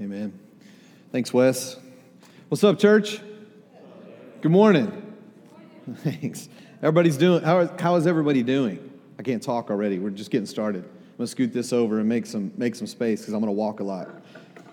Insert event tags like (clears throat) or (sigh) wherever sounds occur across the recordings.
Amen. Thanks, Wes. What's up, church? Good morning. (laughs) Thanks. Everybody's doing, how is, how is everybody doing? I can't talk already. We're just getting started. I'm going to scoot this over and make some, make some space because I'm going to walk a lot.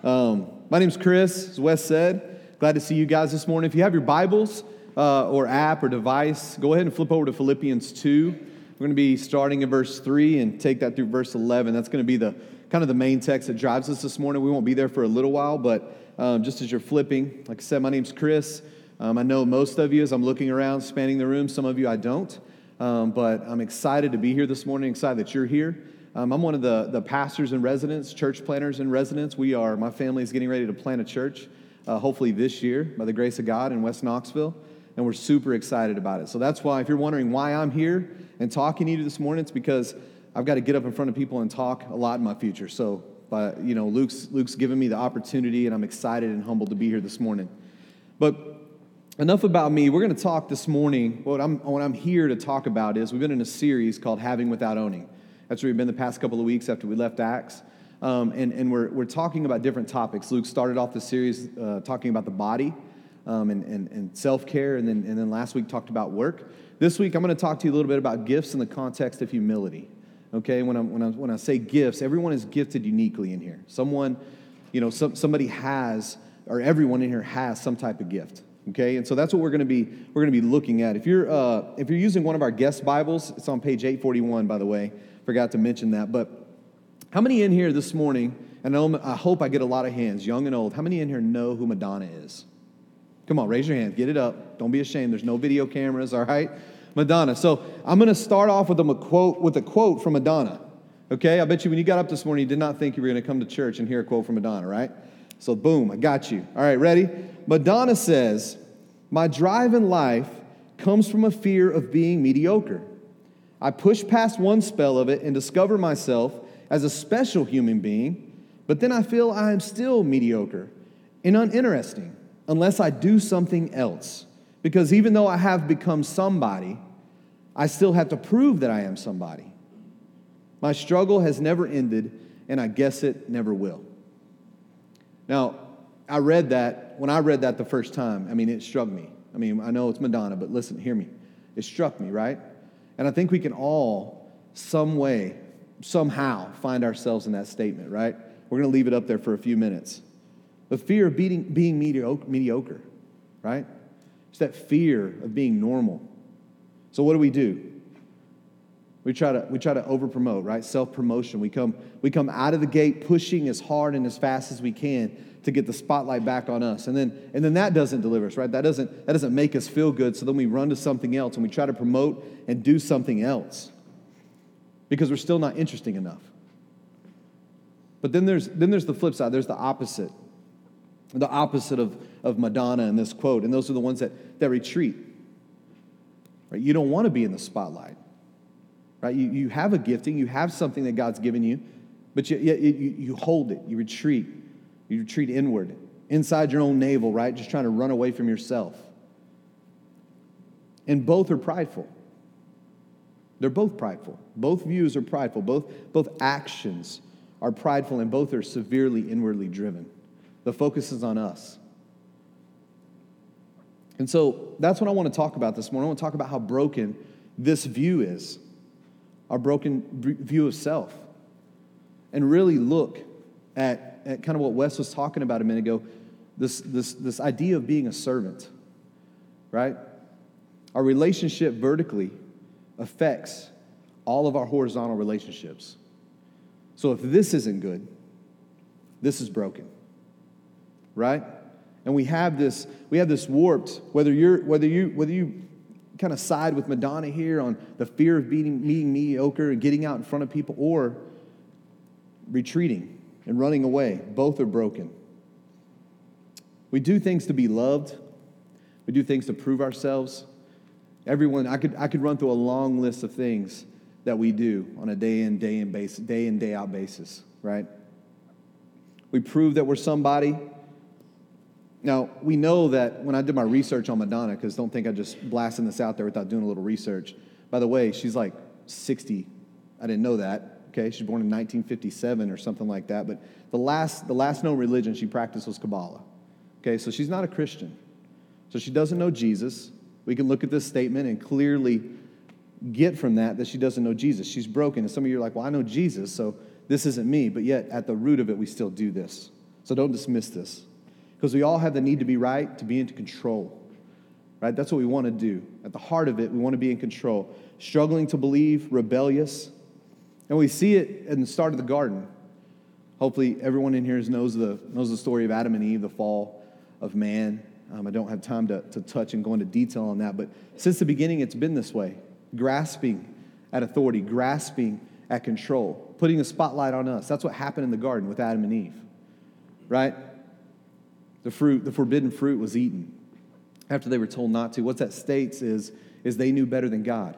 Um, my name's Chris, as Wes said. Glad to see you guys this morning. If you have your Bibles uh, or app or device, go ahead and flip over to Philippians 2. We're going to be starting in verse 3 and take that through verse 11. That's going to be the kind of the main text that drives us this morning. We won't be there for a little while, but um, just as you're flipping, like I said, my name's Chris. Um, I know most of you as I'm looking around, spanning the room. Some of you I don't, um, but I'm excited to be here this morning, excited that you're here. Um, I'm one of the, the pastors in residence, church planters in residence. We are, my family is getting ready to plant a church, uh, hopefully this year, by the grace of God, in West Knoxville. And we're super excited about it. So that's why, if you're wondering why I'm here and talking to you this morning, it's because I've got to get up in front of people and talk a lot in my future. So, but, you know, Luke's, Luke's given me the opportunity, and I'm excited and humbled to be here this morning. But enough about me. We're going to talk this morning. What I'm, what I'm here to talk about is we've been in a series called Having Without Owning. That's where we've been the past couple of weeks after we left Acts. Um, and and we're, we're talking about different topics. Luke started off the series uh, talking about the body um, and, and, and self care, and then, and then last week talked about work. This week, I'm going to talk to you a little bit about gifts in the context of humility. Okay, when I, when, I, when I say gifts, everyone is gifted uniquely in here. Someone, you know, some, somebody has, or everyone in here has some type of gift. Okay, and so that's what we're going to be we're going to be looking at. If you're uh, if you're using one of our guest Bibles, it's on page 841, by the way. Forgot to mention that. But how many in here this morning? And I hope I get a lot of hands, young and old. How many in here know who Madonna is? Come on, raise your hand. Get it up. Don't be ashamed. There's no video cameras. All right. Madonna. So I'm going to start off with a quote with a quote from Madonna. Okay, I bet you when you got up this morning, you did not think you were going to come to church and hear a quote from Madonna, right? So boom, I got you. All right, ready? Madonna says, "My drive in life comes from a fear of being mediocre. I push past one spell of it and discover myself as a special human being, but then I feel I am still mediocre and uninteresting unless I do something else. Because even though I have become somebody, I still have to prove that I am somebody. My struggle has never ended, and I guess it never will. Now, I read that, when I read that the first time, I mean, it struck me. I mean, I know it's Madonna, but listen, hear me. It struck me, right? And I think we can all, some way, somehow, find ourselves in that statement, right? We're going to leave it up there for a few minutes. The fear of being, being mediocre, mediocre, right? It's that fear of being normal. So what do we do? We try to we try to over promote, right? Self promotion. We come we come out of the gate pushing as hard and as fast as we can to get the spotlight back on us, and then and then that doesn't deliver us, right? That doesn't that doesn't make us feel good. So then we run to something else and we try to promote and do something else because we're still not interesting enough. But then there's then there's the flip side. There's the opposite, the opposite of of Madonna in this quote, and those are the ones that that retreat. Right? You don't want to be in the spotlight. Right? You, you have a gifting, you have something that God's given you, but you, you, you hold it, you retreat. You retreat inward, inside your own navel, right? Just trying to run away from yourself. And both are prideful. They're both prideful. Both views are prideful. Both, both actions are prideful, and both are severely inwardly driven. The focus is on us. And so that's what I want to talk about this morning. I want to talk about how broken this view is our broken view of self. And really look at, at kind of what Wes was talking about a minute ago this, this, this idea of being a servant, right? Our relationship vertically affects all of our horizontal relationships. So if this isn't good, this is broken, right? And we have this, we have this warped, whether you're, whether you, whether you kind of side with Madonna here on the fear of being, being mediocre and getting out in front of people or retreating and running away. Both are broken. We do things to be loved. We do things to prove ourselves. Everyone, I could, I could run through a long list of things that we do on a day in, day in basis, day in, day out basis, right? We prove that we're somebody. Now, we know that when I did my research on Madonna, because don't think I just blasting this out there without doing a little research. By the way, she's like 60. I didn't know that, Okay, she's born in 1957 or something like that. But the last, the last known religion she practiced was Kabbalah. Okay, so she's not a Christian. So she doesn't know Jesus. We can look at this statement and clearly get from that that she doesn't know Jesus. She's broken. And some of you are like, well, I know Jesus, so this isn't me. But yet, at the root of it, we still do this. So don't dismiss this. Because we all have the need to be right, to be into control. Right? That's what we want to do. At the heart of it, we want to be in control. Struggling to believe, rebellious. And we see it in the start of the garden. Hopefully, everyone in here knows the, knows the story of Adam and Eve, the fall of man. Um, I don't have time to, to touch and go into detail on that, but since the beginning, it's been this way grasping at authority, grasping at control, putting a spotlight on us. That's what happened in the garden with Adam and Eve, right? The fruit, the forbidden fruit was eaten after they were told not to. What that states is, is they knew better than God.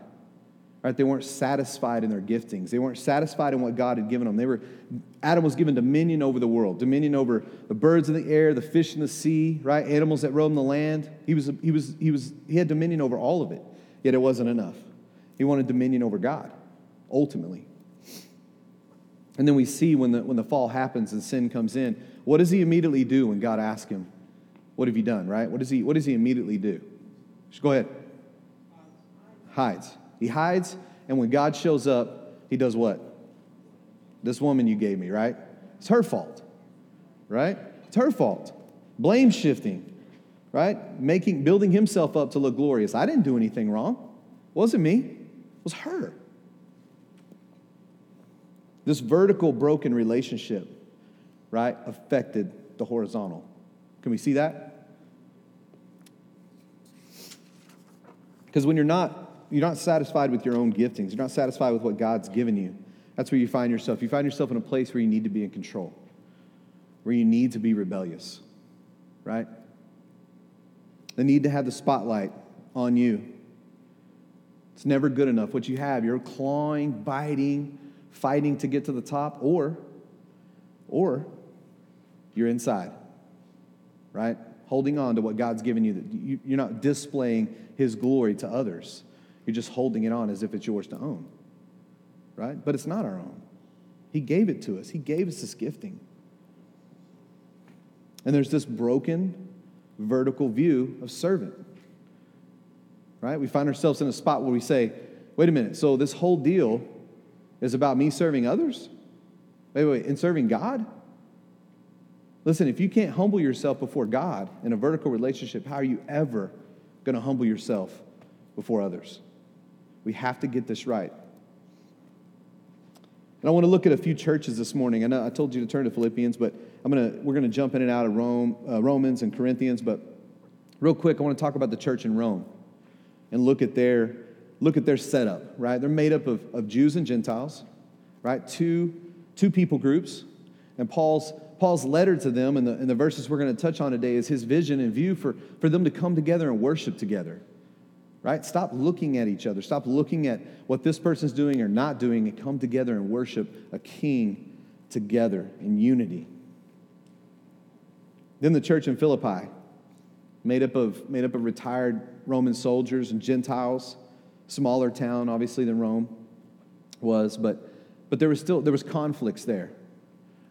Right? They weren't satisfied in their giftings. They weren't satisfied in what God had given them. They were, Adam was given dominion over the world, dominion over the birds in the air, the fish in the sea, right? Animals that roam the land. He was, he was, he was, he had dominion over all of it. Yet it wasn't enough. He wanted dominion over God, ultimately. And then we see when the, when the fall happens and sin comes in, what does he immediately do when God asks him, What have you done, right? What does he, what does he immediately do? Just go ahead. Hides. He hides, and when God shows up, he does what? This woman you gave me, right? It's her fault, right? It's her fault. Blame shifting, right? Making, building himself up to look glorious. I didn't do anything wrong. It wasn't me. It was her. This vertical broken relationship, right, affected the horizontal. Can we see that? Because when you're not you're not satisfied with your own giftings. You're not satisfied with what God's given you. That's where you find yourself. You find yourself in a place where you need to be in control, where you need to be rebellious, right? The need to have the spotlight on you. It's never good enough. What you have, you're clawing, biting, fighting to get to the top, or, or you're inside, right? Holding on to what God's given you. That you're not displaying His glory to others. You're just holding it on as if it's yours to own, right? But it's not our own. He gave it to us, He gave us this gifting. And there's this broken vertical view of servant, right? We find ourselves in a spot where we say, wait a minute, so this whole deal is about me serving others? Wait, wait, in serving God? Listen, if you can't humble yourself before God in a vertical relationship, how are you ever going to humble yourself before others? We have to get this right. And I want to look at a few churches this morning. I know I told you to turn to Philippians, but I'm gonna, we're going to jump in and out of Rome, uh, Romans and Corinthians. But real quick, I want to talk about the church in Rome and look at their, look at their setup, right? They're made up of, of Jews and Gentiles, right? Two, two people groups. And Paul's, Paul's letter to them and the, and the verses we're going to touch on today is his vision and view for, for them to come together and worship together right? Stop looking at each other. Stop looking at what this person's doing or not doing and come together and worship a king together in unity. Then the church in Philippi, made up of, made up of retired Roman soldiers and Gentiles, smaller town, obviously, than Rome was, but, but there was still there was conflicts there.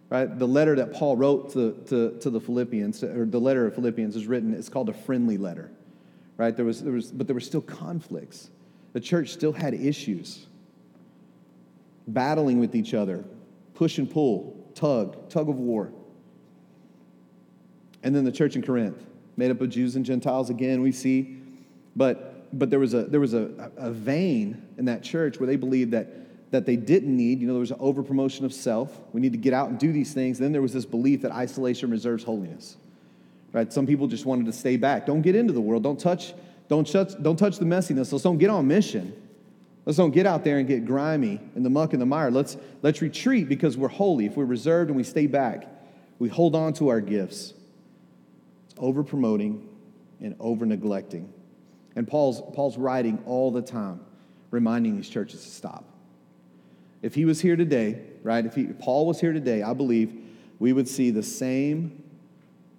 Right? The letter that Paul wrote to, to, to the Philippians, or the letter of Philippians is written, it's called a friendly letter right? There was, there was, but there were still conflicts. The church still had issues, battling with each other, push and pull, tug, tug of war. And then the church in Corinth, made up of Jews and Gentiles again, we see. But, but there was, a, there was a, a vein in that church where they believed that, that they didn't need, you know, there was an over promotion of self. We need to get out and do these things. Then there was this belief that isolation reserves holiness. Right? Some people just wanted to stay back. Don't get into the world. Don't touch, don't touch, don't touch the messiness. Let's don't get on mission. Let's don't get out there and get grimy in the muck and the mire. Let's, let's retreat because we're holy. If we're reserved and we stay back, we hold on to our gifts. It's over promoting and over neglecting. And Paul's, Paul's writing all the time, reminding these churches to stop. If he was here today, right, if, he, if Paul was here today, I believe we would see the same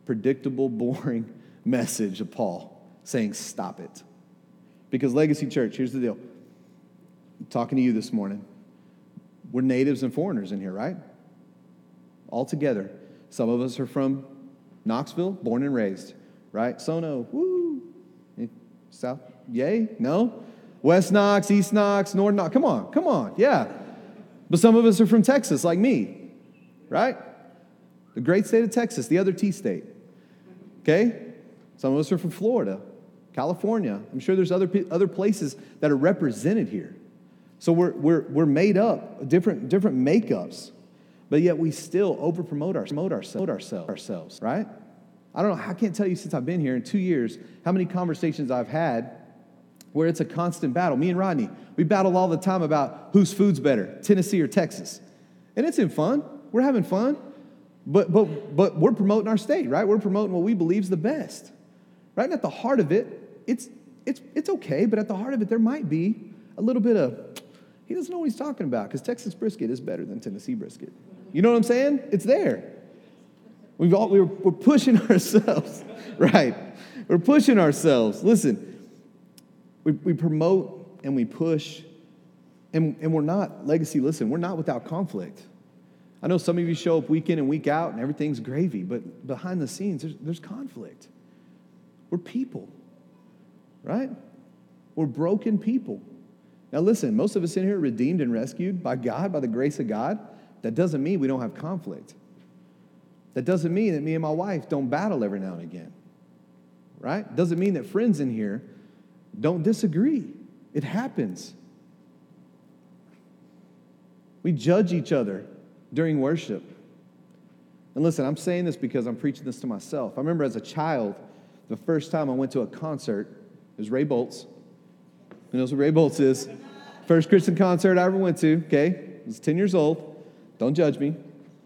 predictable, (laughs) boring message of Paul saying, Stop it. Because Legacy Church, here's the deal. I'm talking to you this morning. we're natives and foreigners in here, right? All together. Some of us are from Knoxville, born and raised, right? Sono, woo. Eh, South, yay? No? West Knox, East Knox, North Knox. Come on, come on, yeah. But some of us are from Texas, like me, right? The great state of Texas, the other T state. Okay? Some of us are from Florida, California. I'm sure there's other, other places that are represented here. So we're, we're, we're made up, different, different makeups, but yet we still over promote our, promote ourselves, ourselves, ourselves, right? I don't know, I can't tell you since I've been here in two years how many conversations I've had where it's a constant battle. Me and Rodney, we battle all the time about whose food's better, Tennessee or Texas. And it's in fun. We're having fun. But, but, but we're promoting our state, right? We're promoting what we believe is the best. Right? And at the heart of it, it's, it's, it's okay, but at the heart of it, there might be a little bit of, he doesn't know what he's talking about because Texas brisket is better than Tennessee brisket. You know what I'm saying? It's there. We've all, we're, we're pushing (laughs) ourselves, right? We're pushing ourselves. Listen, we, we promote and we push, and, and we're not, legacy, listen, we're not without conflict. I know some of you show up week in and week out and everything's gravy, but behind the scenes, there's, there's conflict. We're people, right? We're broken people. Now, listen, most of us in here are redeemed and rescued by God, by the grace of God. That doesn't mean we don't have conflict. That doesn't mean that me and my wife don't battle every now and again, right? Doesn't mean that friends in here don't disagree. It happens. We judge each other during worship. And listen, I'm saying this because I'm preaching this to myself. I remember as a child, the first time I went to a concert, it was Ray Boltz. Who knows what Ray Boltz is? First Christian concert I ever went to, okay? I was 10 years old. Don't judge me.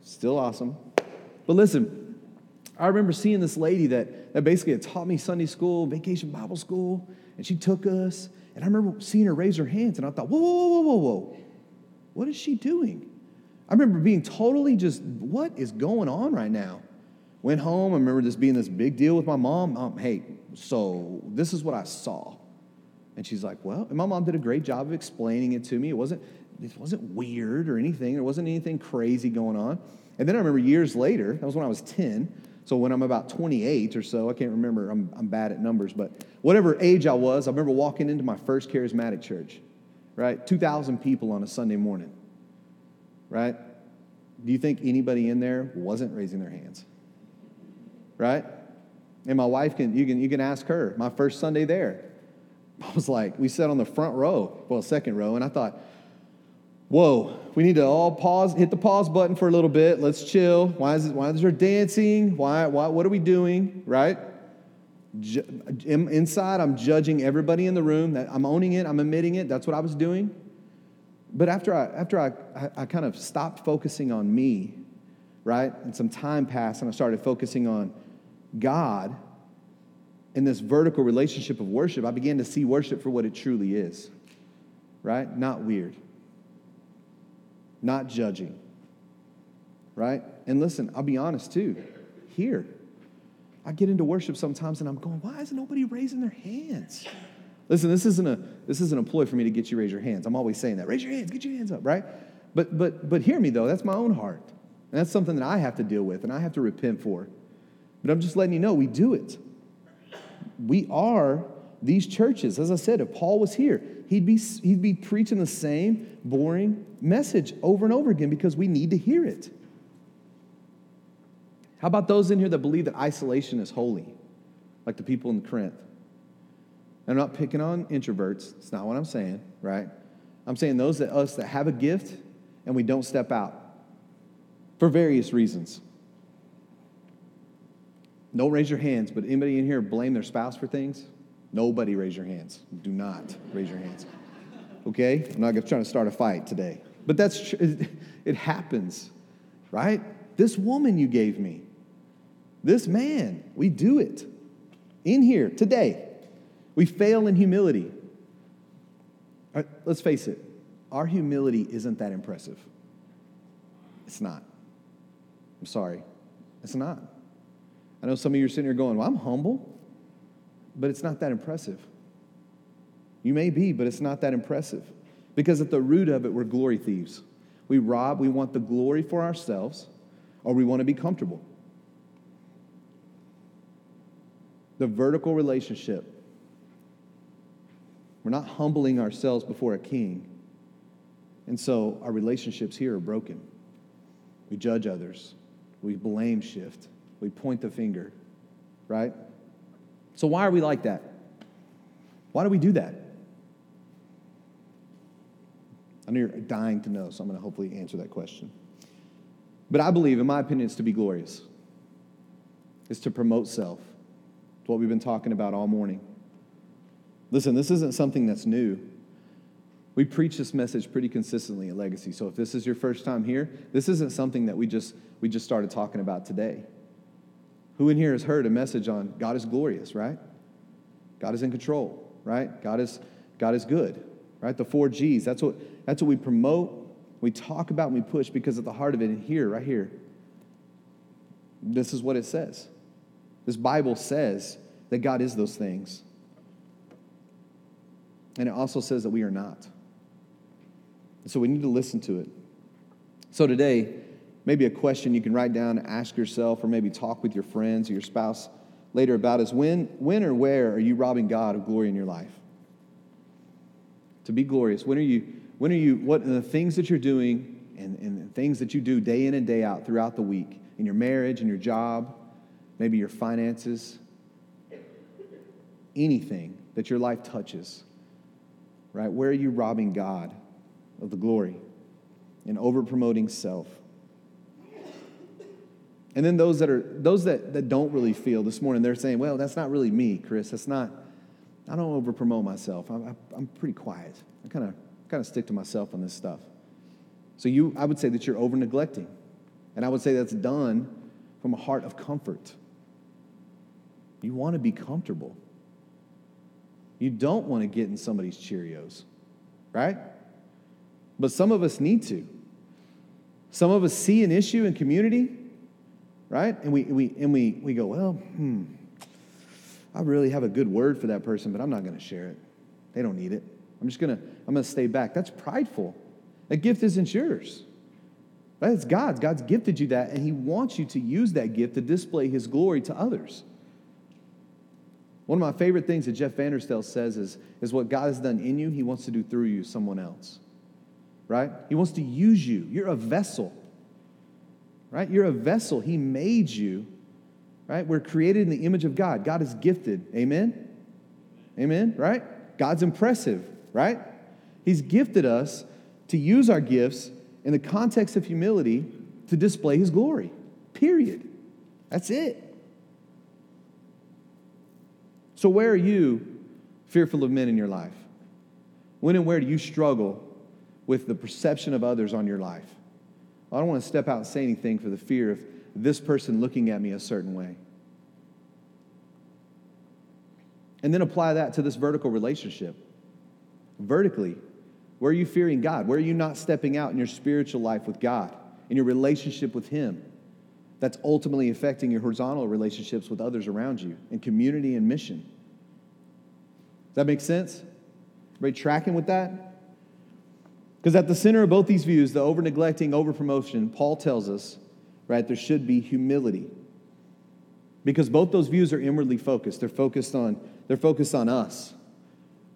Still awesome. But listen, I remember seeing this lady that, that basically had taught me Sunday school, vacation Bible school, and she took us. And I remember seeing her raise her hands, and I thought, whoa, whoa, whoa, whoa, whoa. What is she doing? I remember being totally just, what is going on right now? Went home. I remember this being this big deal with my mom. Um, hey, so this is what I saw. And she's like, well, and my mom did a great job of explaining it to me. It wasn't, it wasn't weird or anything. There wasn't anything crazy going on. And then I remember years later, that was when I was 10. So when I'm about 28 or so, I can't remember, I'm, I'm bad at numbers, but whatever age I was, I remember walking into my first charismatic church, right? 2,000 people on a Sunday morning right? Do you think anybody in there wasn't raising their hands? Right? And my wife can you can you can ask her. My first Sunday there, I was like, we sat on the front row, well, second row, and I thought, whoa, we need to all pause, hit the pause button for a little bit. Let's chill. Why is it, why is there dancing? Why, why what are we doing? Right? Inside, I'm judging everybody in the room. I'm owning it. I'm admitting it. That's what I was doing. But after I, after I, I, I kind of stopped focusing on me, right? And some time passed and I started focusing on God in this vertical relationship of worship, I began to see worship for what it truly is, right? Not weird, not judging, right? And listen, I'll be honest too. Here, I get into worship sometimes and I'm going, why isn't nobody raising their hands? Listen, this isn't a this isn't a ploy for me to get you raise your hands. I'm always saying that. Raise your hands, get your hands up, right? But but but hear me though, that's my own heart. And that's something that I have to deal with and I have to repent for. But I'm just letting you know we do it. We are these churches. As I said, if Paul was here, he'd be, he'd be preaching the same boring message over and over again because we need to hear it. How about those in here that believe that isolation is holy, like the people in Corinth? I'm not picking on introverts. It's not what I'm saying, right? I'm saying those that us that have a gift and we don't step out for various reasons. Don't raise your hands, but anybody in here blame their spouse for things? Nobody raise your hands. Do not raise your hands. Okay? I'm not trying to start a fight today. But that's it happens, right? This woman you gave me, this man, we do it in here today. We fail in humility. Right, let's face it, our humility isn't that impressive. It's not. I'm sorry. It's not. I know some of you are sitting here going, Well, I'm humble, but it's not that impressive. You may be, but it's not that impressive. Because at the root of it, we're glory thieves. we rob, we want the glory for ourselves, or we want to be comfortable. The vertical relationship. We're not humbling ourselves before a king. And so our relationships here are broken. We judge others, we blame shift, we point the finger, right? So, why are we like that? Why do we do that? I know you're dying to know, so I'm going to hopefully answer that question. But I believe, in my opinion, it's to be glorious, it's to promote self. It's what we've been talking about all morning. Listen, this isn't something that's new. We preach this message pretty consistently at Legacy. So if this is your first time here, this isn't something that we just we just started talking about today. Who in here has heard a message on God is glorious, right? God is in control, right? God is God is good, right? The four G's. That's what that's what we promote, we talk about, and we push because at the heart of it, and here, right here, this is what it says. This Bible says that God is those things. And it also says that we are not. So we need to listen to it. So today, maybe a question you can write down, and ask yourself, or maybe talk with your friends or your spouse later about is when, when or where are you robbing God of glory in your life? To be glorious, when are you, when are you, what are the things that you're doing and, and things that you do day in and day out throughout the week, in your marriage, in your job, maybe your finances, anything that your life touches, right? Where are you robbing God of the glory and over promoting self? And then those that are those that, that don't really feel this morning, they're saying, well, that's not really me, Chris. That's not, I don't over promote myself. I'm, I'm pretty quiet. I kind of kind of stick to myself on this stuff. So you, I would say that you're over neglecting. And I would say that's done from a heart of comfort. You want to be comfortable. You don't want to get in somebody's Cheerios, right? But some of us need to. Some of us see an issue in community, right? And we, we, and we, we go, well, hmm, I really have a good word for that person, but I'm not going to share it. They don't need it. I'm just going to, I'm going to stay back. That's prideful. That gift isn't yours. That's God's. God's gifted you that, and He wants you to use that gift to display His glory to others. One of my favorite things that Jeff Vanderstelt says is, is what God has done in you, He wants to do through you, someone else. Right? He wants to use you. You're a vessel. Right? You're a vessel. He made you. Right? We're created in the image of God. God is gifted. Amen? Amen? Right? God's impressive. Right? He's gifted us to use our gifts in the context of humility to display His glory. Period. That's it. So, where are you fearful of men in your life? When and where do you struggle with the perception of others on your life? I don't want to step out and say anything for the fear of this person looking at me a certain way. And then apply that to this vertical relationship. Vertically, where are you fearing God? Where are you not stepping out in your spiritual life with God, in your relationship with Him? That's ultimately affecting your horizontal relationships with others around you in community and mission. Does that make sense? Everybody tracking with that? Because at the center of both these views, the over neglecting, over promotion, Paul tells us, right, there should be humility. Because both those views are inwardly focused. They're focused on, they're focused on us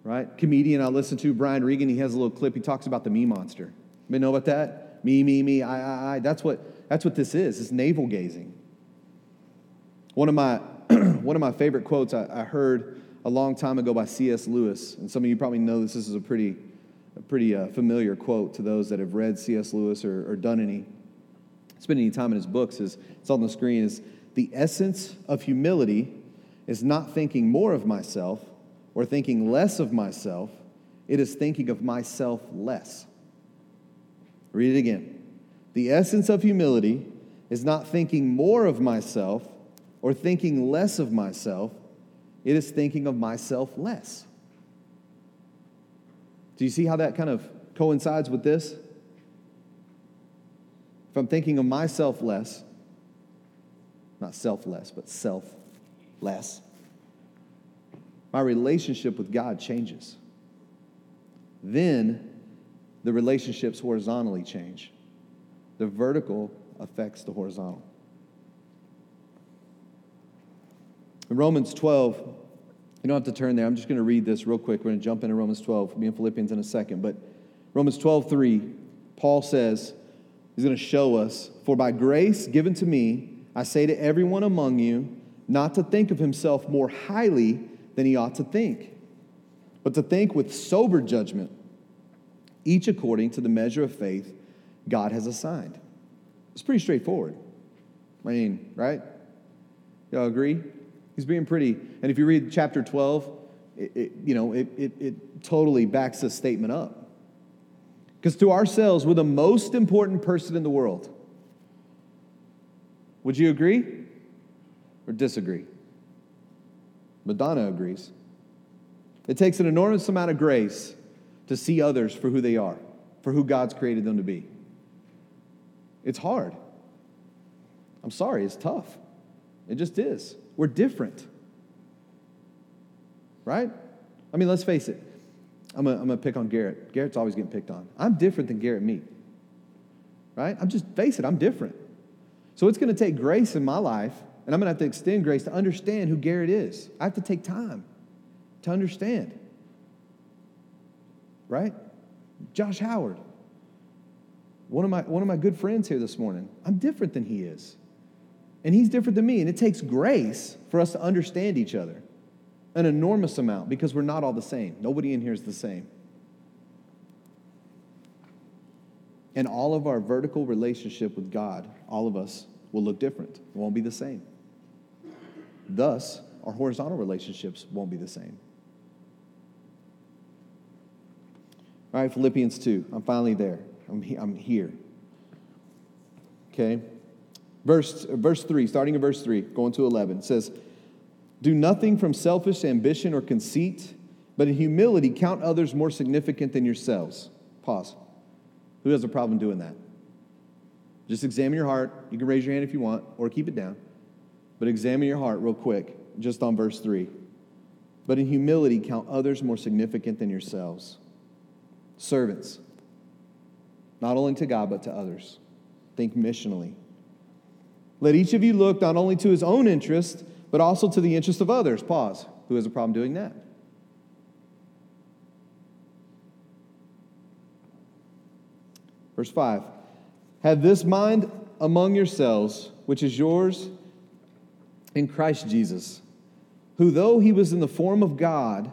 right? Comedian I listen to, Brian Regan, he has a little clip. He talks about the me monster. You know about that? Me, me, me, I, I, I. That's what, that's what this is. It's navel gazing. One of my, (clears throat) one of my favorite quotes I, I heard a long time ago by C.S. Lewis, and some of you probably know this. This is a pretty, a pretty uh, familiar quote to those that have read C.S. Lewis or, or done any, spent any time in his books. Is it's on the screen. Is the essence of humility is not thinking more of myself or thinking less of myself, it is thinking of myself less. Read it again. The essence of humility is not thinking more of myself or thinking less of myself, it is thinking of myself less. Do you see how that kind of coincides with this? If I'm thinking of myself less, not selfless, but self less, my relationship with God changes. Then the relationships horizontally change. The vertical affects the horizontal. In Romans 12, you don't have to turn there. I'm just going to read this real quick. We're going to jump into Romans 12. We'll be in Philippians in a second. But Romans 12, 3, Paul says, he's going to show us, For by grace given to me, I say to everyone among you, not to think of himself more highly than he ought to think, but to think with sober judgment, each according to the measure of faith God has assigned. It's pretty straightforward. I mean, right? Y'all agree? He's being pretty. And if you read chapter 12, it, it, you know, it, it, it totally backs this statement up. Because to ourselves, we're the most important person in the world. Would you agree or disagree? Madonna agrees. It takes an enormous amount of grace to see others for who they are, for who God's created them to be. It's hard. I'm sorry, it's tough. It just is. We're different. Right? I mean, let's face it. I'm going to pick on Garrett. Garrett's always getting picked on. I'm different than Garrett Meek. Right? I'm just, face it, I'm different. So it's going to take grace in my life, and I'm going to have to extend grace to understand who Garrett is. I have to take time to understand. Right? Josh Howard, one of my, one of my good friends here this morning. I'm different than he is. And he's different than me. And it takes grace for us to understand each other an enormous amount because we're not all the same. Nobody in here is the same. And all of our vertical relationship with God, all of us, will look different. It won't be the same. Thus, our horizontal relationships won't be the same. All right, Philippians 2. I'm finally there. I'm, he- I'm here. Okay? Verse, verse 3, starting in verse 3, going to 11, says, Do nothing from selfish ambition or conceit, but in humility count others more significant than yourselves. Pause. Who has a problem doing that? Just examine your heart. You can raise your hand if you want, or keep it down. But examine your heart real quick, just on verse 3. But in humility count others more significant than yourselves. Servants, not only to God, but to others. Think missionally. Let each of you look not only to his own interest, but also to the interest of others. Pause. Who has a problem doing that? Verse 5 Have this mind among yourselves, which is yours in Christ Jesus, who, though he was in the form of God,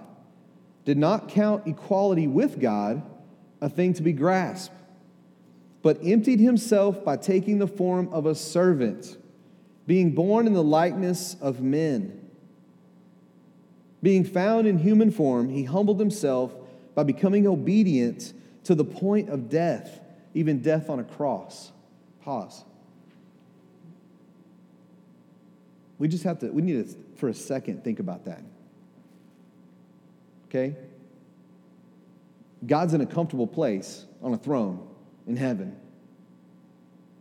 did not count equality with God a thing to be grasped but emptied himself by taking the form of a servant, being born in the likeness of men. Being found in human form, he humbled himself by becoming obedient to the point of death, even death on a cross. Pause. We just have to, we need to, for a second, think about that. Okay? God's in a comfortable place on a throne in heaven.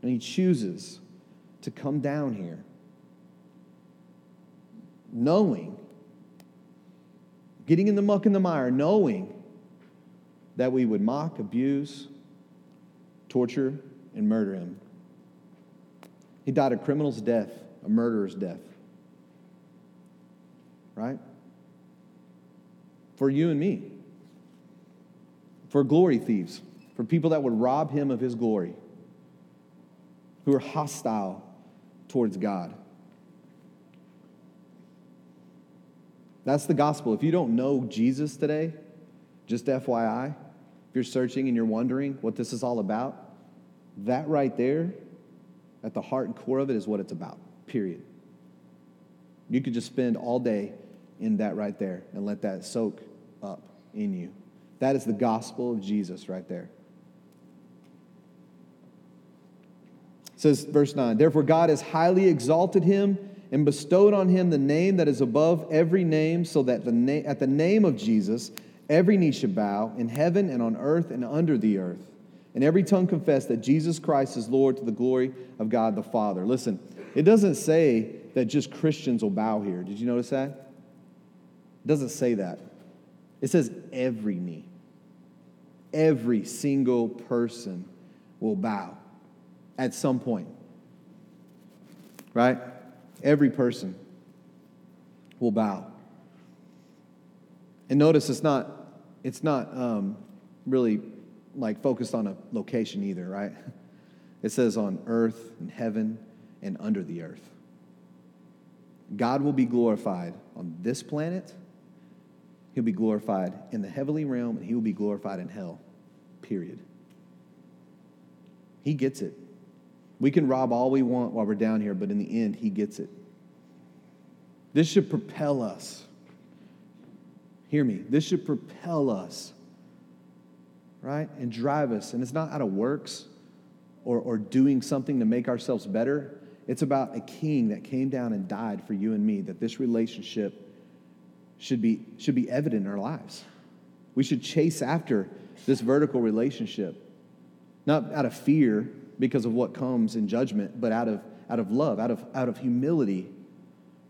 And he chooses to come down here knowing, getting in the muck and the mire, knowing that we would mock, abuse, torture, and murder him. He died a criminal's death, a murderer's death. Right? For you and me. For glory thieves for people that would rob him of his glory, who are hostile towards God. That's the gospel. If you don't know Jesus today, just FYI, if you're searching and you're wondering what this is all about, that right there, at the heart and core of it, is what it's about, period. You could just spend all day in that right there and let that soak up in you. That is the gospel of Jesus right there. Says verse 9 therefore god has highly exalted him and bestowed on him the name that is above every name so that the na- at the name of jesus every knee should bow in heaven and on earth and under the earth and every tongue confess that jesus christ is lord to the glory of god the father. Listen it doesn't say that just christians will bow here. Did you notice that? It doesn't say that. It says every knee. Every single person will bow at some point. Right? Every person will bow. And notice it's not, it's not um, really like focused on a location either, right? (laughs) It says on earth and heaven and under the earth. God will be glorified on this planet. He'll be glorified in the heavenly realm, and he will be glorified in hell. Period. He gets it. We can rob all we want while we're down here, but in the end, he gets it. This should propel us. Hear me. This should propel us, right? And drive us. And it's not out of works or, or doing something to make ourselves better. It's about a king that came down and died for you and me, that this relationship should be, should be evident in our lives. We should chase after this vertical relationship, not out of fear because of what comes in judgment, but out of, out of love, out of, out of humility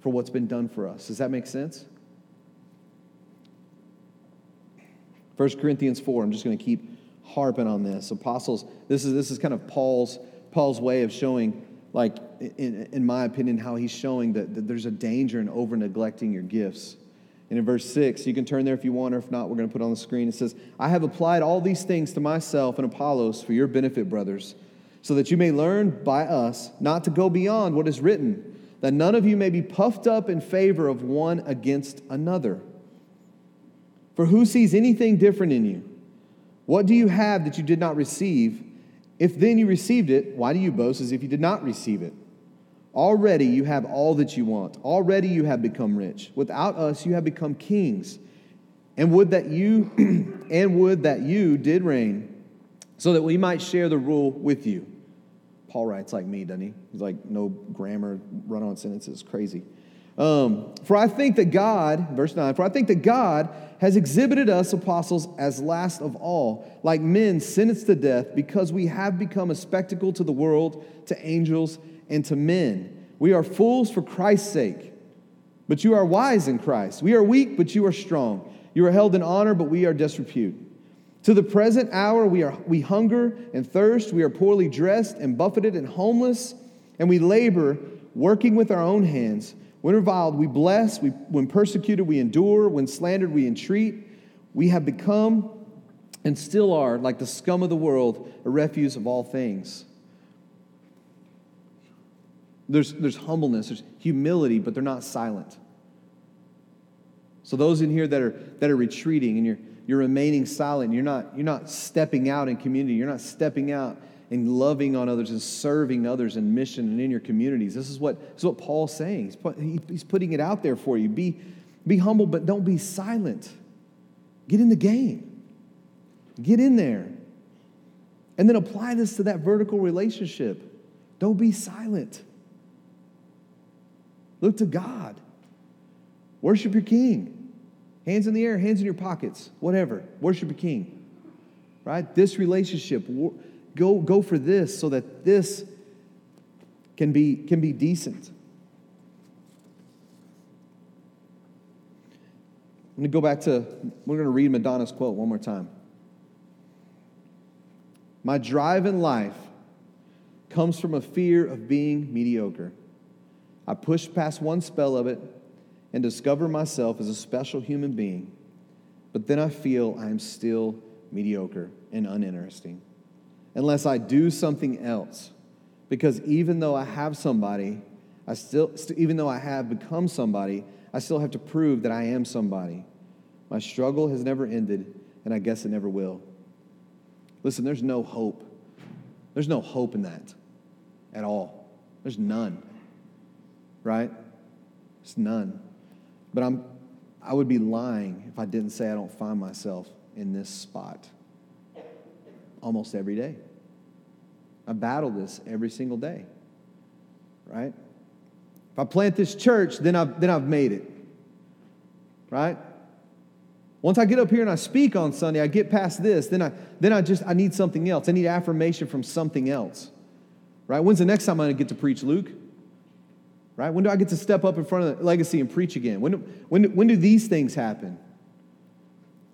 for what's been done for us. Does that make sense? 1 Corinthians 4, I'm just going to keep harping on this. Apostles, this is, this is kind of Paul's, Paul's way of showing, like, in, in my opinion, how he's showing that, that there's a danger in over neglecting your gifts. And in verse 6, you can turn there if you want, or if not, we're going to put on the screen. It says, I have applied all these things to myself and Apollos for your benefit, brothers, so that you may learn by us not to go beyond what is written that none of you may be puffed up in favor of one against another. For who sees anything different in you? What do you have that you did not receive? If then you received it, why do you boast as if you did not receive it? Already you have all that you want. Already you have become rich. Without us you have become kings. And would that you (clears throat) and would that you did reign, so that we might share the rule with you. Paul writes like me, doesn't he? He's like, no grammar, run on sentences, crazy. Um, for I think that God, verse 9, for I think that God has exhibited us apostles as last of all, like men sentenced to death, because we have become a spectacle to the world, to angels, and to men. We are fools for Christ's sake, but you are wise in Christ. We are weak, but you are strong. You are held in honor, but we are disrepute. To the present hour, we, are, we hunger and thirst. We are poorly dressed and buffeted and homeless, and we labor, working with our own hands. When reviled, we bless. We, when persecuted, we endure. When slandered, we entreat. We have become and still are, like the scum of the world, a refuse of all things. There's, there's humbleness, there's humility, but they're not silent. So, those in here that are, that are retreating and you're you're remaining silent. You're not, you're not stepping out in community. You're not stepping out and loving on others and serving others in mission and in your communities. This is what, this is what Paul's saying. He's, put, he, he's putting it out there for you. Be, be humble, but don't be silent. Get in the game. Get in there. And then apply this to that vertical relationship. Don't be silent. Look to God. Worship your King. Hands in the air, hands in your pockets, whatever. Worship a king. Right? This relationship, go, go for this so that this can be, can be decent. I'm going to go back to, we're going to read Madonna's quote one more time. My drive in life comes from a fear of being mediocre. I push past one spell of it and discover myself as a special human being, but then I feel I am still mediocre and uninteresting unless I do something else. Because even though I have somebody, I still, even though I have become somebody, I still have to prove that I am somebody. My struggle has never ended, and I guess it never will. Listen, there's no hope. There's no hope in that at all. There's none, right? It's none. But I'm, I would be lying if I didn't say I don't find myself in this spot almost every day. I battle this every single day, right? If I plant this church, then I've, then I've made it, right? Once I get up here and I speak on Sunday, I get past this, then I, then I just, I need something else. I need affirmation from something else, right? When's the next time I'm going to get to preach, Luke? Right? When do I get to step up in front of the legacy and preach again? When do, when, when do these things happen?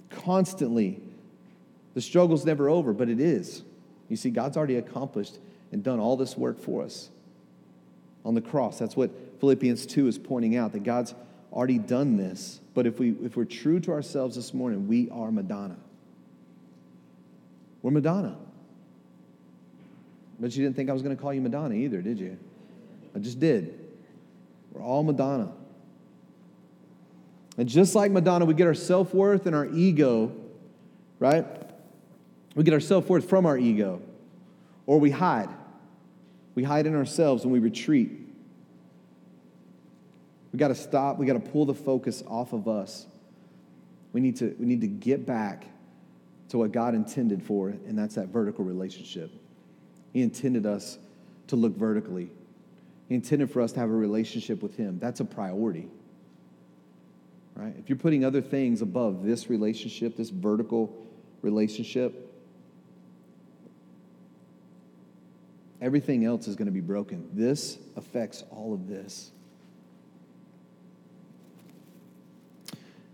Constantly. The struggle's never over, but it is. You see, God's already accomplished and done all this work for us on the cross. That's what Philippians 2 is pointing out that God's already done this. But if, we, if we're true to ourselves this morning, we are Madonna. We're Madonna. But you didn't think I was going to call you Madonna either, did you? I just did. We're all Madonna. And just like Madonna, we get our self worth and our ego, right? We get our self worth from our ego, or we hide. We hide in ourselves and we retreat. We got to stop. We got to pull the focus off of us. We need, to, we need to get back to what God intended for, and that's that vertical relationship. He intended us to look vertically, He intended for us to have a relationship with Him. That's a priority. Right? If you're putting other things above this relationship, this vertical relationship, everything else is going to be broken. This affects all of this.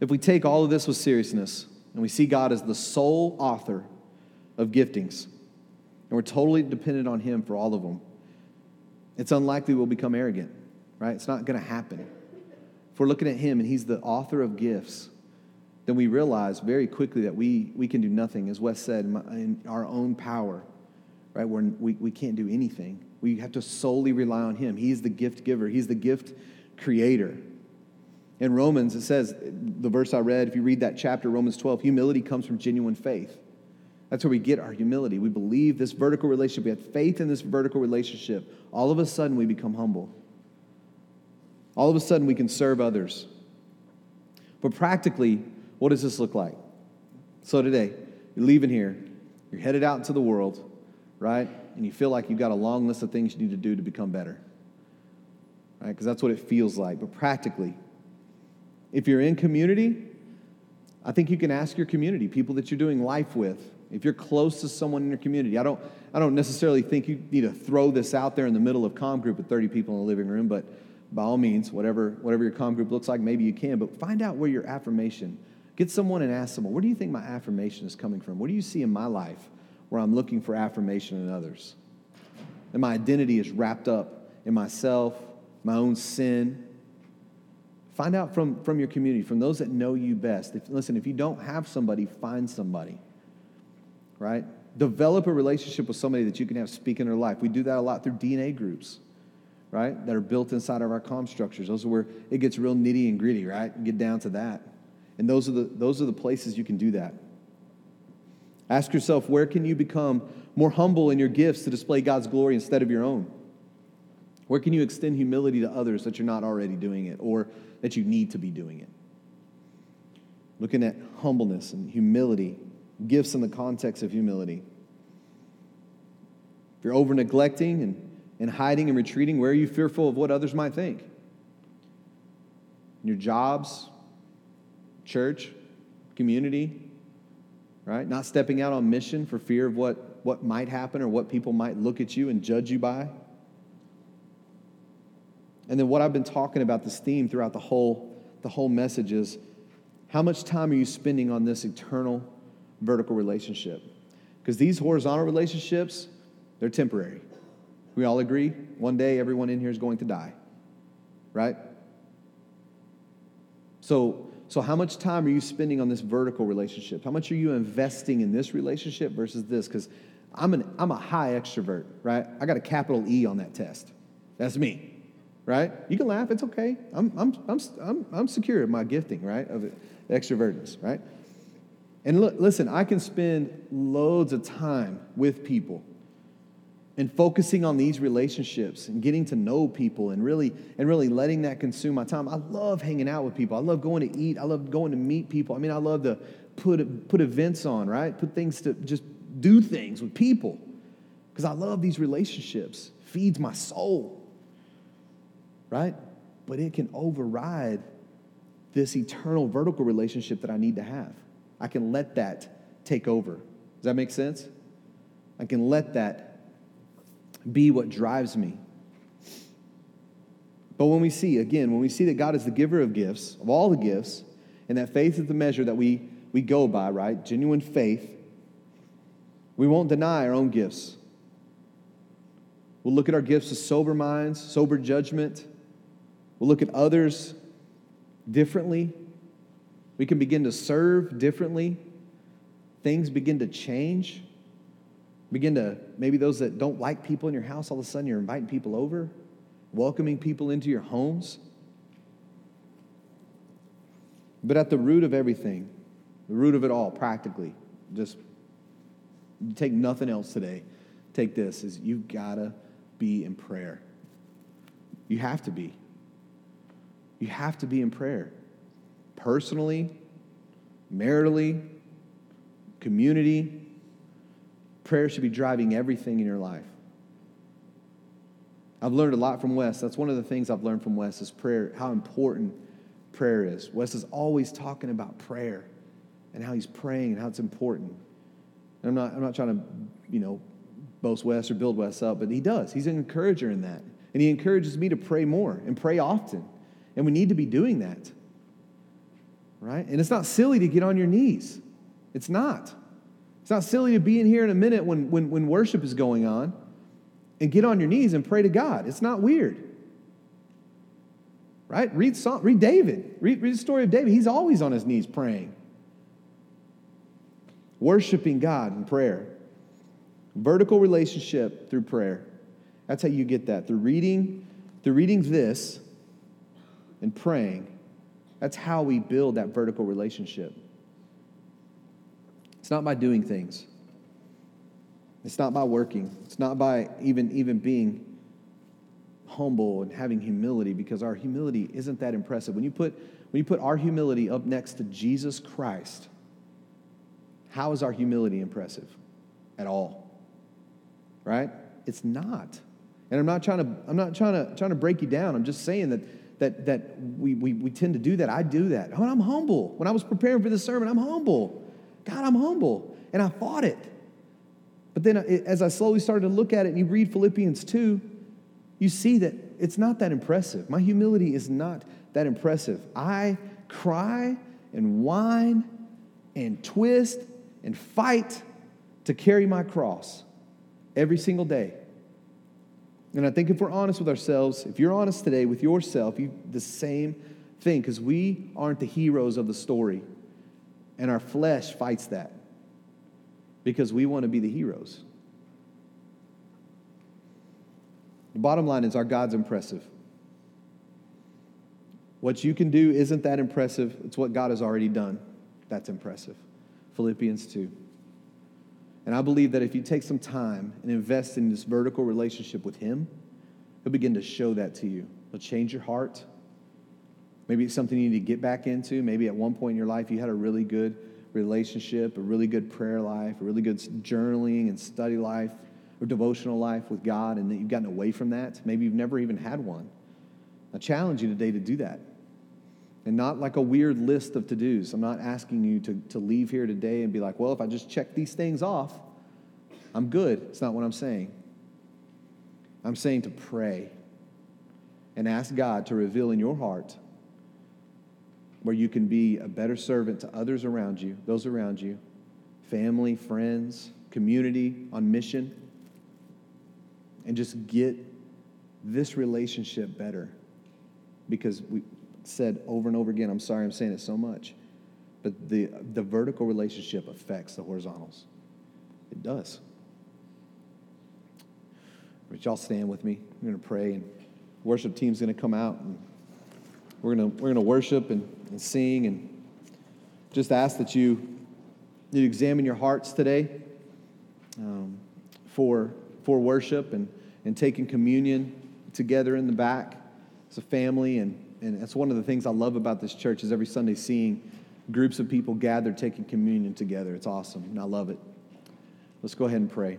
If we take all of this with seriousness and we see God as the sole author of giftings, and we're totally dependent on Him for all of them, it's unlikely we'll become arrogant, right? It's not going to happen. If we're looking at Him and He's the author of gifts, then we realize very quickly that we, we can do nothing, as Wes said, in our own power, right? We're, we, we can't do anything. We have to solely rely on Him. He's the gift giver, He's the gift creator. In Romans, it says, the verse I read, if you read that chapter, Romans 12, humility comes from genuine faith. That's where we get our humility. We believe this vertical relationship. We have faith in this vertical relationship. All of a sudden, we become humble. All of a sudden, we can serve others. But practically, what does this look like? So today, you're leaving here, you're headed out into the world, right? And you feel like you've got a long list of things you need to do to become better, right? Because that's what it feels like. But practically, if you're in community, I think you can ask your community, people that you're doing life with, if you're close to someone in your community. I don't, I don't necessarily think you need to throw this out there in the middle of com group with 30 people in the living room, but by all means, whatever, whatever your com group looks like, maybe you can. But find out where your affirmation. Get someone and ask someone, where do you think my affirmation is coming from? What do you see in my life where I'm looking for affirmation in others? And my identity is wrapped up in myself, my own sin, Find out from, from your community, from those that know you best. If, listen, if you don't have somebody, find somebody, right? Develop a relationship with somebody that you can have speak in their life. We do that a lot through DNA groups, right? That are built inside of our com structures. Those are where it gets real nitty and gritty, right? Get down to that. And those are the, those are the places you can do that. Ask yourself, where can you become more humble in your gifts to display God's glory instead of your own? Where can you extend humility to others that you're not already doing it or that you need to be doing it? Looking at humbleness and humility, gifts in the context of humility. If you're over neglecting and, and hiding and retreating, where are you fearful of what others might think? In your jobs, church, community, right? Not stepping out on mission for fear of what, what might happen or what people might look at you and judge you by. And then what I've been talking about this theme throughout the whole the whole message is how much time are you spending on this eternal vertical relationship? Because these horizontal relationships, they're temporary. We all agree one day everyone in here is going to die. Right? So so how much time are you spending on this vertical relationship? How much are you investing in this relationship versus this cuz I'm an I'm a high extrovert, right? I got a capital E on that test. That's me right? You can laugh, it's okay. I'm, I'm, I'm, I'm, I'm secure in my gifting, right? Of extrovertness, right? And look, listen, I can spend loads of time with people and focusing on these relationships and getting to know people and really and really letting that consume my time. I love hanging out with people. I love going to eat. I love going to meet people. I mean, I love to put put events on, right? Put things to just do things with people because I love these relationships. Feeds my soul right? But it can override this eternal vertical relationship that I need to have. I can let that take over. Does that make sense? I can let that be what drives me. But when we see, again, when we see that God is the giver of gifts, of all the gifts, and that faith is the measure that we, we go by, right? Genuine faith, we won't deny our own gifts. We'll look at our gifts with sober minds, sober judgment. We'll look at others differently. We can begin to serve differently. Things begin to change. Begin to, maybe those that don't like people in your house, all of a sudden you're inviting people over, welcoming people into your homes. But at the root of everything, the root of it all, practically, just take nothing else today. Take this is you've got to be in prayer. You have to be. You have to be in prayer. Personally, maritally, community, prayer should be driving everything in your life. I've learned a lot from Wes. That's one of the things I've learned from Wes is prayer, how important prayer is. Wes is always talking about prayer and how he's praying and how it's important. And I'm not, I'm not trying to, you know, boast Wes or build Wes up, but he does. He's an encourager in that. And he encourages me to pray more and pray often. And we need to be doing that. Right? And it's not silly to get on your knees. It's not. It's not silly to be in here in a minute when, when, when worship is going on and get on your knees and pray to God. It's not weird. Right? Read, read David. Read, read the story of David. He's always on his knees praying, worshiping God in prayer. Vertical relationship through prayer. That's how you get that. Through reading, through reading this and praying. That's how we build that vertical relationship. It's not by doing things. It's not by working. It's not by even, even being humble and having humility because our humility isn't that impressive. When you put, when you put our humility up next to Jesus Christ, how is our humility impressive at all? right? It's not. And I'm not trying to, I'm not trying to, trying to break you down. I'm just saying that, that, that we, we, we tend to do that. I do that. Oh, I mean, I'm humble. When I was preparing for this sermon, I'm humble. God, I'm humble. And I fought it. But then as I slowly started to look at it and you read Philippians 2, you see that it's not that impressive. My humility is not that impressive. I cry and whine and twist and fight to carry my cross every single day. And I think if we're honest with ourselves, if you're honest today with yourself, you the same thing because we aren't the heroes of the story. And our flesh fights that because we want to be the heroes. The bottom line is our God's impressive. What you can do isn't that impressive. It's what God has already done. That's impressive. Philippians 2. And I believe that if you take some time and invest in this vertical relationship with Him, He'll begin to show that to you. He'll change your heart. Maybe it's something you need to get back into. Maybe at one point in your life you had a really good relationship, a really good prayer life, a really good journaling and study life or devotional life with God, and that you've gotten away from that. Maybe you've never even had one. I challenge you today to do that and not like a weird list of to dos. I'm not asking you to, to leave here today and be like, well, if I just check these things off, I'm good. It's not what I'm saying. I'm saying to pray and ask God to reveal in your heart where you can be a better servant to others around you, those around you, family, friends, community, on mission, and just get this relationship better because we, said over and over again. I'm sorry I'm saying it so much. But the, the vertical relationship affects the horizontals. It does. But y'all stand with me. We're going to pray, and worship team's going to come out, and we're going to we're going to worship and, and sing, and just ask that you you examine your hearts today um, for for worship and and taking communion together in the back as a family and and that's one of the things I love about this church is every Sunday seeing groups of people gathered taking communion together. It's awesome, and I love it. Let's go ahead and pray.